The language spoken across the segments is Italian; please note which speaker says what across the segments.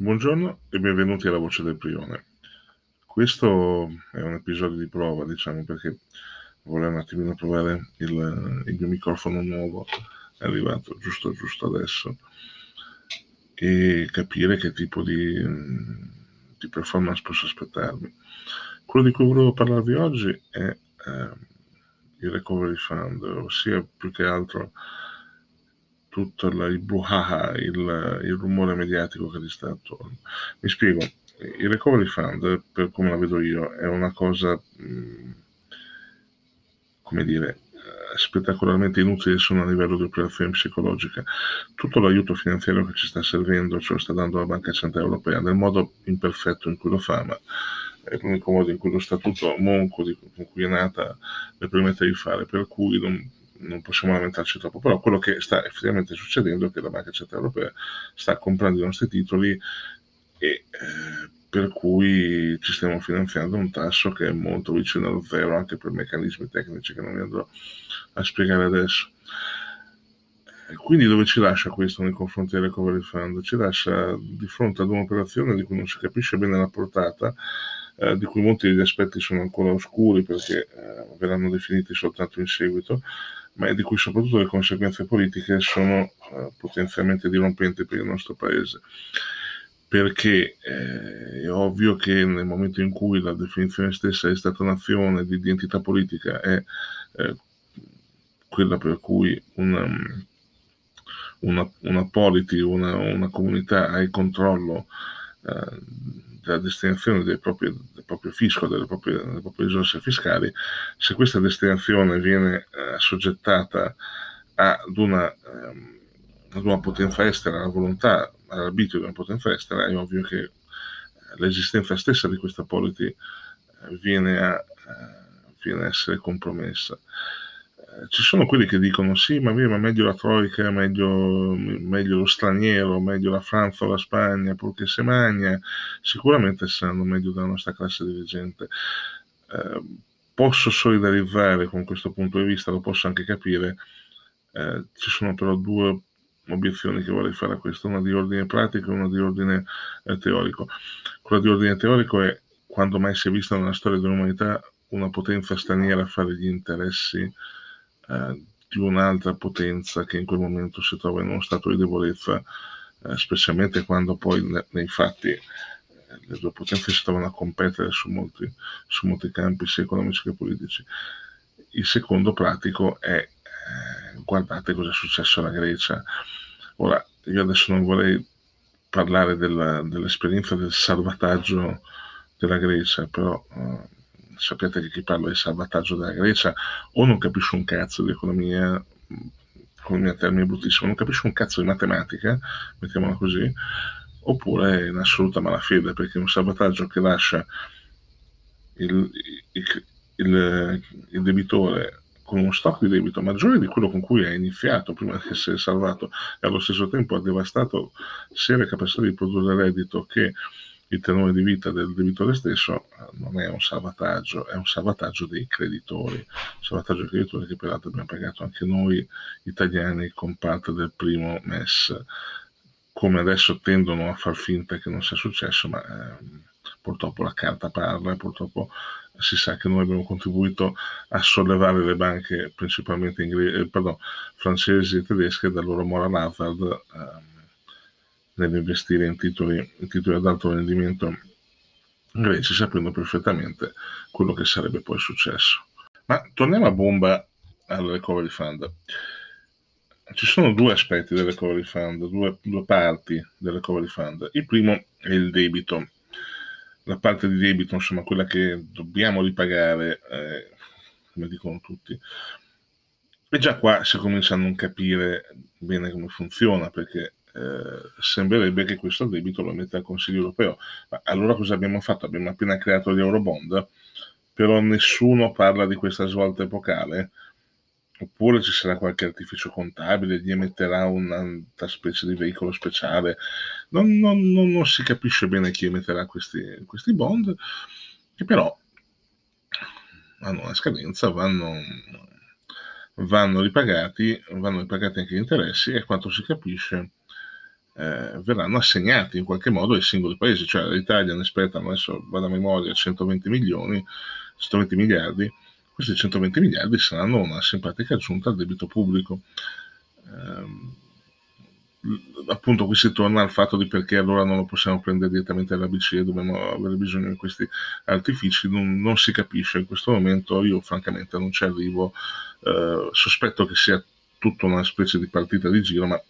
Speaker 1: Buongiorno e benvenuti alla Voce del Prione. Questo è un episodio di prova, diciamo, perché vorrei un attimino provare il, il mio microfono nuovo, è arrivato giusto giusto adesso, e capire che tipo di, di performance posso aspettarmi. Quello di cui volevo parlarvi oggi è eh, il Recovery Fund, ossia più che altro tutto il bruhaha, il, il rumore mediatico che gli sta attorno. Mi spiego, il recovery fund, per come la vedo io, è una cosa, mh, come dire, spettacolarmente inutile solo a livello di operazione psicologica. Tutto l'aiuto finanziario che ci sta servendo lo sta dando la Banca Centrale Europea nel modo imperfetto in cui lo fa, ma è l'unico modo in cui lo statuto monco con cui è nata le permette di fare, per cui non, non possiamo lamentarci troppo, però quello che sta effettivamente succedendo è che la Banca Centrale Europea sta comprando i nostri titoli e eh, per cui ci stiamo finanziando un tasso che è molto vicino allo zero anche per meccanismi tecnici che non vi andrò a spiegare adesso. Eh, quindi dove ci lascia questo nei confronti del recovery fund? Ci lascia di fronte ad un'operazione di cui non si capisce bene la portata, eh, di cui molti degli aspetti sono ancora oscuri perché eh, verranno definiti soltanto in seguito, ma di cui soprattutto le conseguenze politiche sono eh, potenzialmente dirompenti per il nostro paese. Perché eh, è ovvio che nel momento in cui la definizione stessa di Stato-nazione, di identità politica, è eh, quella per cui una, una, una polity, una, una, comunità ha il controllo eh, della destinazione del proprio, del proprio fisco, delle proprie, delle proprie, risorse fiscali, se questa destinazione viene eh, assoggettata ad una, ehm, ad una potenza estera, alla volontà, all'arbitrio di una potenza estera, è ovvio che eh, l'esistenza stessa di questa polity eh, viene a, viene a essere compromessa ci sono quelli che dicono sì, ma, via, ma meglio la Troica, meglio, meglio, lo straniero, meglio la Francia o la Spagna, purché se magna, sicuramente saranno meglio della nostra classe dirigente. Eh, posso solidarizzare con questo punto di vista, lo posso anche capire, eh, ci sono però due obiezioni che vorrei fare a questo, una di ordine pratico e una di ordine eh, teorico. Quella di ordine teorico è quando mai si è vista nella storia dell'umanità una potenza straniera fare gli interessi eh, di un'altra potenza che in quel momento si trova in uno stato di debolezza, eh, specialmente quando poi ne, nei fatti eh, le due potenze si trovano a competere su molti, su molti campi sia economici che politici. Il secondo pratico è eh, guardate cosa è successo alla Grecia. Ora, io adesso non vorrei parlare della, dell'esperienza del salvataggio della Grecia, però sapete che chi parla di salvataggio della Grecia o non capisce un cazzo di economia, economia termini bruttissimo, non capisce un cazzo di matematica, mettiamola così, oppure è in assoluta malafede perché è un salvataggio che lascia il, il, il, il debitore con uno stock di debito maggiore di quello con cui ha iniziato prima di essere salvato e allo stesso tempo ha devastato sia le capacità di produrre reddito che il tenore di vita del debitore stesso eh, non è un salvataggio, è un salvataggio dei creditori, salvataggio dei creditori che peraltro abbiamo pagato anche noi italiani con parte del primo MES, come adesso tendono a far finta che non sia successo, ma eh, purtroppo la carta parla e purtroppo si sa che noi abbiamo contribuito a sollevare le banche principalmente inglesi, eh, pardon, francesi e tedesche dal loro moral hazard. Eh, nell'investire in titoli, in titoli ad alto rendimento greci sapendo perfettamente quello che sarebbe poi successo. Ma torniamo a bomba al recovery fund. Ci sono due aspetti del recovery fund, due, due parti del recovery fund. Il primo è il debito, la parte di debito, insomma, quella che dobbiamo ripagare, eh, come dicono tutti. E già qua si comincia a non capire bene come funziona, perché eh, sembrerebbe che questo debito lo metta al Consiglio europeo. Ma allora cosa abbiamo fatto? Abbiamo appena creato gli Eurobond, però nessuno parla di questa svolta epocale. Oppure ci sarà qualche artificio contabile, gli emetterà un'altra specie di veicolo speciale. Non, non, non, non si capisce bene chi emetterà questi, questi bond, che però hanno una scadenza, vanno, vanno ripagati, vanno ripagati anche gli interessi e quanto si capisce eh, verranno assegnati in qualche modo ai singoli paesi, cioè l'Italia ne aspettano, adesso vado a memoria, 120 milioni, 120 miliardi, questi 120 miliardi saranno una simpatica aggiunta al debito pubblico. Eh, appunto qui si torna al fatto di perché allora non lo possiamo prendere direttamente dalla BCE, dobbiamo avere bisogno di questi artifici, non, non si capisce in questo momento, io francamente non ci arrivo, eh, sospetto che sia tutta una specie di partita di giro, ma,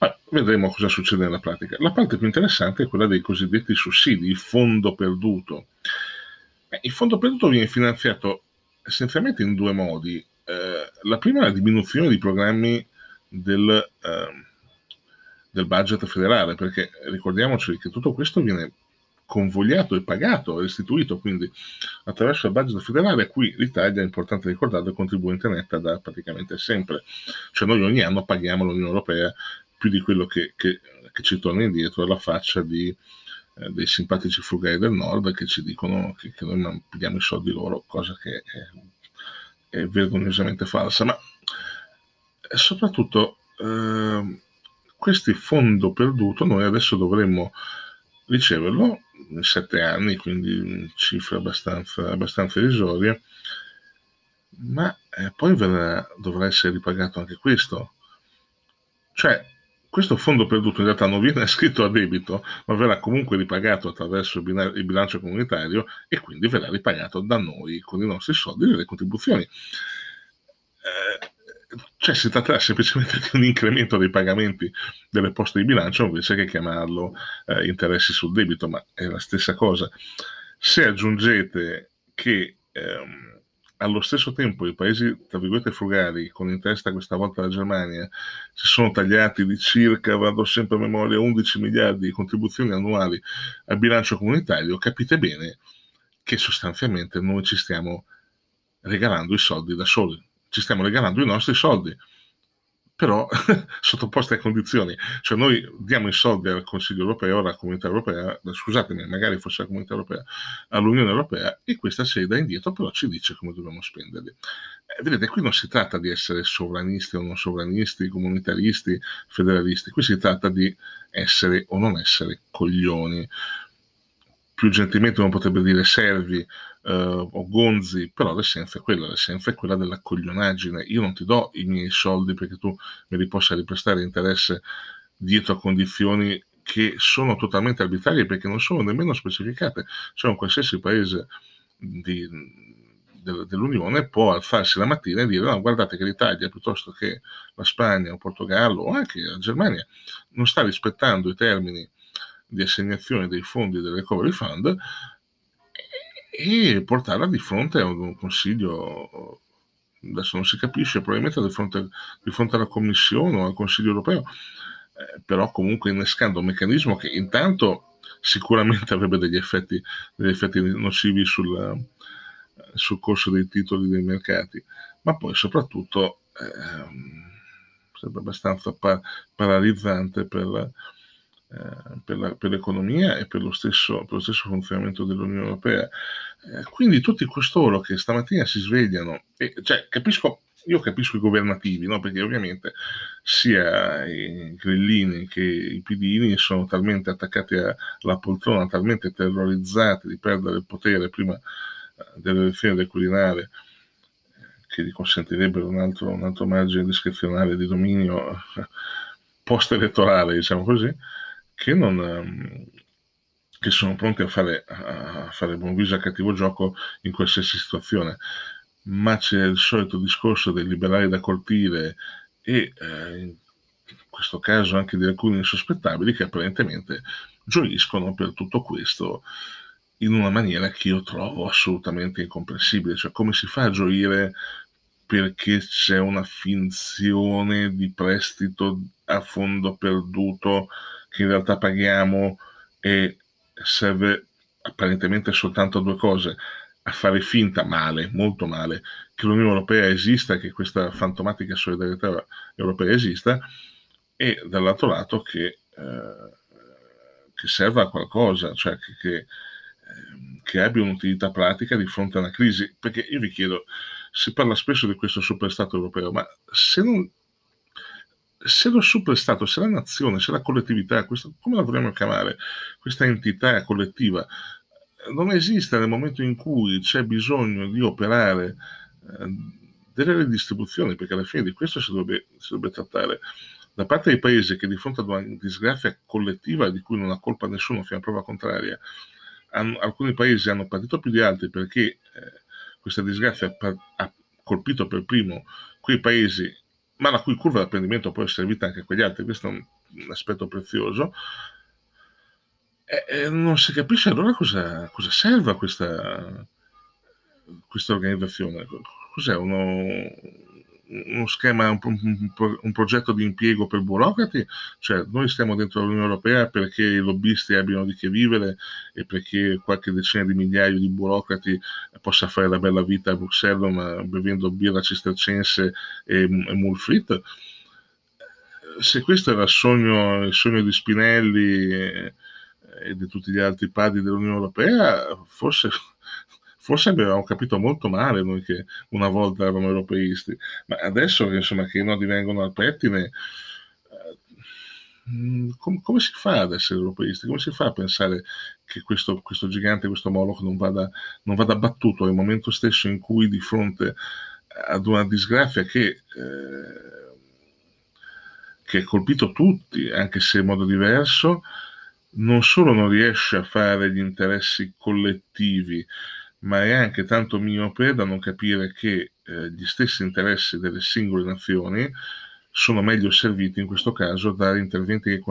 Speaker 1: ma, vedremo cosa succede nella pratica. La parte più interessante è quella dei cosiddetti sussidi, il fondo perduto. Il fondo perduto viene finanziato essenzialmente in due modi. Eh, la prima è la diminuzione dei programmi del... Eh, del budget federale, perché ricordiamoci che tutto questo viene convogliato e pagato, restituito quindi attraverso il budget federale a cui l'Italia, è importante ricordarlo, è contribuente netta da praticamente sempre. Cioè noi ogni anno paghiamo l'Unione Europea più di quello che, che, che ci torna indietro alla faccia di, eh, dei simpatici frugali del nord che ci dicono che, che noi non pigliamo i soldi loro, cosa che è, è vergognosamente falsa. Ma soprattutto... Eh, questo fondo perduto noi adesso dovremmo riceverlo in sette anni, quindi cifre abbastanza, abbastanza irrisorie, ma eh, poi verrà, dovrà essere ripagato anche questo. Cioè, questo fondo perduto in realtà non viene scritto a debito, ma verrà comunque ripagato attraverso il bilancio comunitario e quindi verrà ripagato da noi con i nostri soldi e le contribuzioni. Eh, cioè si tratterà semplicemente di un incremento dei pagamenti delle poste di bilancio invece che chiamarlo eh, interessi sul debito, ma è la stessa cosa. Se aggiungete che ehm, allo stesso tempo i paesi, tra virgolette, frugali, con in testa questa volta la Germania, si sono tagliati di circa, vado sempre a memoria, 11 miliardi di contribuzioni annuali al bilancio comunitario, capite bene che sostanzialmente noi ci stiamo regalando i soldi da soli ci stiamo regalando i nostri soldi, però sottoposti a condizioni. Cioè noi diamo i soldi al Consiglio europeo, alla Comunità europea, scusatemi, magari fosse la Comunità europea, all'Unione europea e questa dà indietro, però ci dice come dobbiamo spenderli. Eh, vedete, qui non si tratta di essere sovranisti o non sovranisti, comunitaristi, federalisti, qui si tratta di essere o non essere coglioni. Più gentilmente uno potrebbe dire servi, eh, o gonzi, però l'essenza è quella, l'essenza è quella della coglionaggine. Io non ti do i miei soldi perché tu me li possa riprestare interesse dietro a condizioni che sono totalmente arbitrarie perché non sono nemmeno specificate. Cioè un qualsiasi paese di, dell'Unione può alzarsi la mattina e dire no, guardate che l'Italia piuttosto che la Spagna, o Portogallo o anche la Germania non sta rispettando i termini di assegnazione dei fondi del Recovery Fund e portarla di fronte a un consiglio, adesso non si capisce, probabilmente di fronte, di fronte alla Commissione o al Consiglio europeo, eh, però comunque innescando un meccanismo che intanto sicuramente avrebbe degli effetti, degli effetti nocivi sul, sul, corso dei titoli dei mercati, ma poi soprattutto eh, sarebbe abbastanza par- paralizzante per, eh, per, la, per, l'economia e per lo, stesso, per lo, stesso, funzionamento dell'Unione Europea. Eh, quindi tutti costoro che stamattina si svegliano, e, cioè capisco, io capisco i governativi, no? perché ovviamente sia i grillini che i pidini sono talmente attaccati alla poltrona, talmente terrorizzati di perdere il potere prima eh, delle elezioni del Quirinale che gli consentirebbero un altro, un altro margine discrezionale di dominio post-elettorale, diciamo così, che, non, ehm, che sono pronti a fare, a fare buon viso a cattivo gioco in qualsiasi situazione. Ma c'è il solito discorso dei liberali da colpire e eh, in questo caso anche di alcuni insospettabili che apparentemente gioiscono per tutto questo in una maniera che io trovo assolutamente incomprensibile. Cioè, come si fa a gioire perché c'è una finzione di prestito a fondo perduto che in realtà paghiamo e serve apparentemente soltanto a due cose, a fare finta male, molto male, che l'Unione Europea esista, che questa fantomatica solidarietà europea esista, e dall'altro lato che, eh, che serva a qualcosa, cioè che, che, eh, che, abbia un'utilità pratica di fronte a una crisi. Perché io vi chiedo, si parla spesso di questo superstato europeo, ma se non se lo superstato, se la nazione, se la collettività, questo, come la vogliamo chiamare, questa entità collettiva, non esiste nel momento in cui c'è bisogno di operare eh, delle redistribuzioni, perché alla fine di questo si dovrebbe, si dovrebbe trattare. Da parte dei paesi che di fronte ad una disgrazia collettiva di cui non ha colpa nessuno fino a prova contraria, hanno, alcuni paesi hanno partito più di altri perché eh, questa disgrazia ha colpito per primo quei paesi ma la cui curva d'apprendimento poi è servita anche a quegli altri, questo è un, un aspetto prezioso. E, e, non si capisce allora cosa, cosa serve questa, questa organizzazione. Cos'è uno, uno schema, un, un, un, progetto di impiego per burocrati, cioè noi stiamo dentro l'Unione Europea perché i lobbisti abbiano di che vivere e perché qualche decina di migliaia di burocrati possa fare la bella vita a Bruxelles ma bevendo birra cistercense e, e mulfrit. Se questo era il sogno, il sogno di Spinelli e, e di tutti gli altri padri dell'Unione Europea, forse forse avevamo capito molto male noi che una volta eravamo europeisti, ma adesso insomma, che i nodi vengono al pettine, eh, com- come si fa ad essere europeisti? Come si fa a pensare che questo, questo gigante, questo Moloch non vada, non vada battuto nel momento stesso in cui di fronte ad una disgrazia che... Eh, che ha colpito tutti, anche se in modo diverso, non solo non riesce a fare gli interessi collettivi, ma è anche tanto miope da non capire che eh, gli stessi interessi delle singole nazioni sono meglio serviti in questo caso da interventi che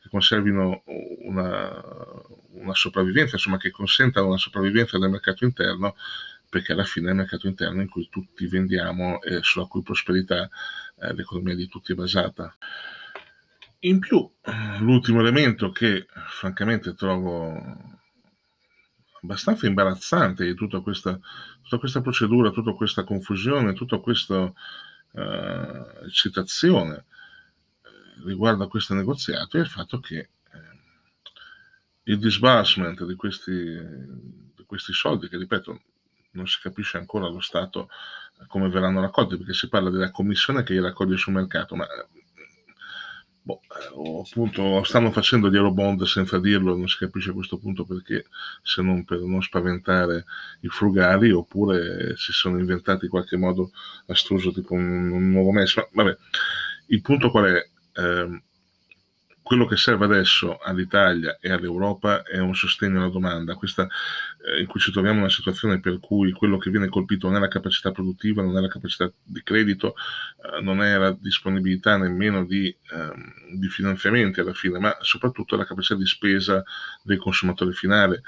Speaker 1: che conservino una, una sopravvivenza, insomma che consentano una sopravvivenza del mercato interno, perché alla fine è il mercato interno in cui tutti vendiamo e sulla cui prosperità eh, l'economia di tutti è basata. In più, l'ultimo elemento che francamente trovo abbastanza imbarazzante di tutta questa, tutta questa procedura, tutta questa confusione, tutta questa uh, eccitazione eh, riguardo a questo negoziato è il fatto che eh, il disbursement di questi, di questi soldi, che ripeto non si capisce ancora allo Stato come verranno raccolti, perché si parla della commissione che li raccoglie sul mercato, ma boh, eh, appunto stanno facendo gli Eurobond senza dirlo, non si capisce a questo punto perché, se non per non spaventare i frugali, oppure si sono inventati in qualche modo astruso tipo un, un nuovo MES. Ma vabbè, il punto qual è? Eh, quello che serve adesso all'Italia e all'Europa è un sostegno alla domanda, questa, eh, in cui ci troviamo in una situazione per cui quello che viene colpito non è la capacità produttiva, non è la capacità di credito, eh, non è la disponibilità nemmeno di, ehm, di, finanziamenti alla fine, ma soprattutto la capacità di spesa del consumatore finale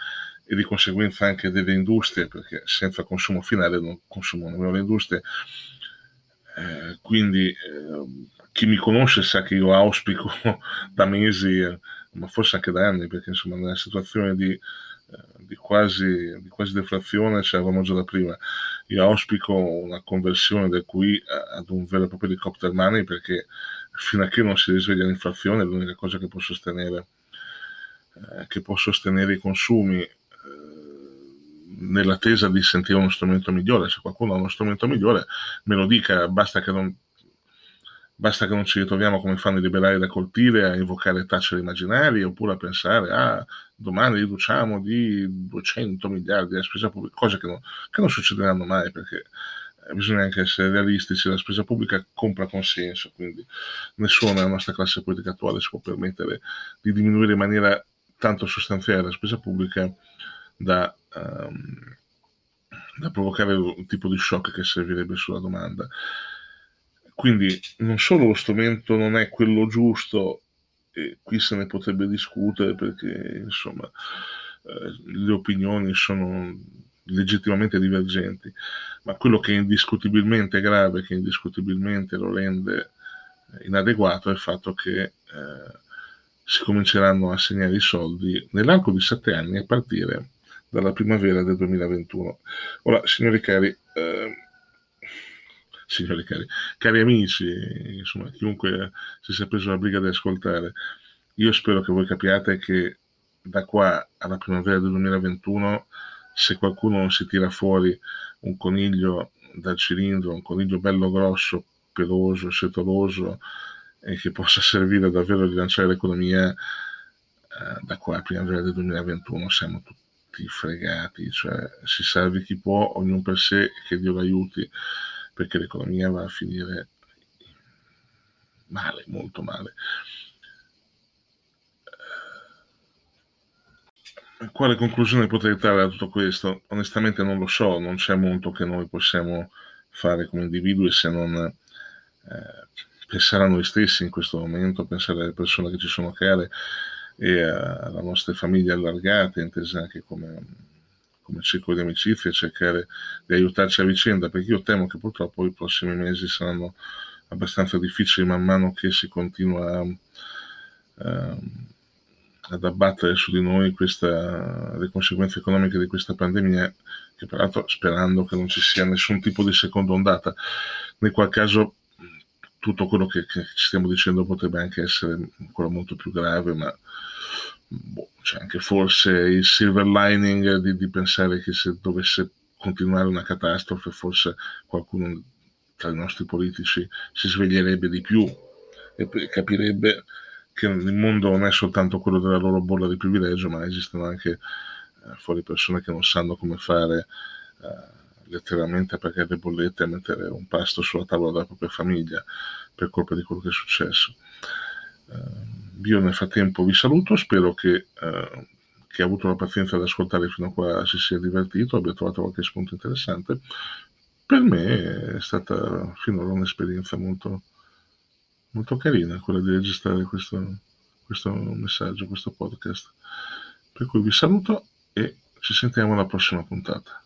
Speaker 1: e di conseguenza anche delle industrie, perché senza consumo finale non consumano nemmeno le industrie. Eh, quindi eh, chi mi conosce sa che io auspico da mesi, ma forse anche da anni, perché insomma nella situazione di, eh, di, quasi, di quasi deflazione c'eravamo già da prima. Io auspico una conversione del QI ad un vero e proprio helicopter money perché fino a che non si risveglia l'inflazione è l'unica cosa che può sostenere, eh, che può sostenere i consumi eh, nell'attesa di sentire uno strumento migliore. Se qualcuno ha uno strumento migliore me lo dica, basta che non Basta che non ci ritroviamo come fanno i liberali da colpire a invocare tacce immaginari oppure a pensare ah, domani riduciamo di 200 miliardi la spesa pubblica, cose che non, che non succederanno mai perché eh, bisogna anche essere realistici, la spesa pubblica compra consenso, quindi nessuno nella nostra classe politica attuale si può permettere di diminuire in maniera tanto sostanziale la spesa pubblica da, um, da provocare un tipo di shock che servirebbe sulla domanda. Quindi non solo lo strumento non è quello giusto, e qui se ne potrebbe discutere perché insomma eh, le opinioni sono legittimamente divergenti, ma quello che è indiscutibilmente grave, che indiscutibilmente lo rende inadeguato è il fatto che eh, si cominceranno a assegnare i soldi nell'arco di sette anni a partire dalla primavera del 2021. Ora, signori cari, eh, signori cari, cari amici, insomma, chiunque si sia preso la briga di ascoltare, io spero che voi capiate che da qua alla primavera del 2021, se qualcuno non si tira fuori un coniglio dal cilindro, un coniglio bello grosso, peloso, setoloso e che possa servire davvero a rilanciare l'economia, eh, da qua a primavera del 2021 siamo tutti fregati, cioè si salvi chi può, ognuno per sé che Dio l'aiuti, perché l'economia va a finire male, molto male. Quale conclusione potrei trarre da tutto questo? Onestamente non lo so, non c'è molto che noi possiamo fare come individui se non eh, pensare a noi stessi in questo momento, pensare alle persone che ci sono care e alle nostre famiglie allargate, intese anche come, come circolo di amicizia, cercare di aiutarci a vicenda, perché io temo che purtroppo i prossimi mesi saranno abbastanza difficili man mano che si continua a, a ad abbattere su di noi questa, le conseguenze economiche di questa pandemia, che peraltro sperando che non ci sia nessun tipo di seconda ondata, nel qual caso tutto quello che, che ci stiamo dicendo potrebbe anche essere ancora molto più grave, ma boh, c'è anche forse il silver lining di, di pensare che se dovesse continuare una catastrofe, forse qualcuno tra i nostri politici si sveglierebbe di più e capirebbe che il mondo non è soltanto quello della loro bolla di privilegio, ma esistono anche eh, fuori persone che non sanno come fare eh, letteralmente a pagare le bollette e a mettere un pasto sulla tavola della propria famiglia per colpa di quello che è successo. Eh, io nel frattempo vi saluto, spero che eh, chi ha avuto la pazienza di ascoltare fino a qua si sia divertito, abbia trovato qualche spunto interessante. Per me è stata finora un'esperienza molto, molto carina quella di registrare questo, questo messaggio, questo podcast. Per cui vi saluto e ci sentiamo alla prossima puntata.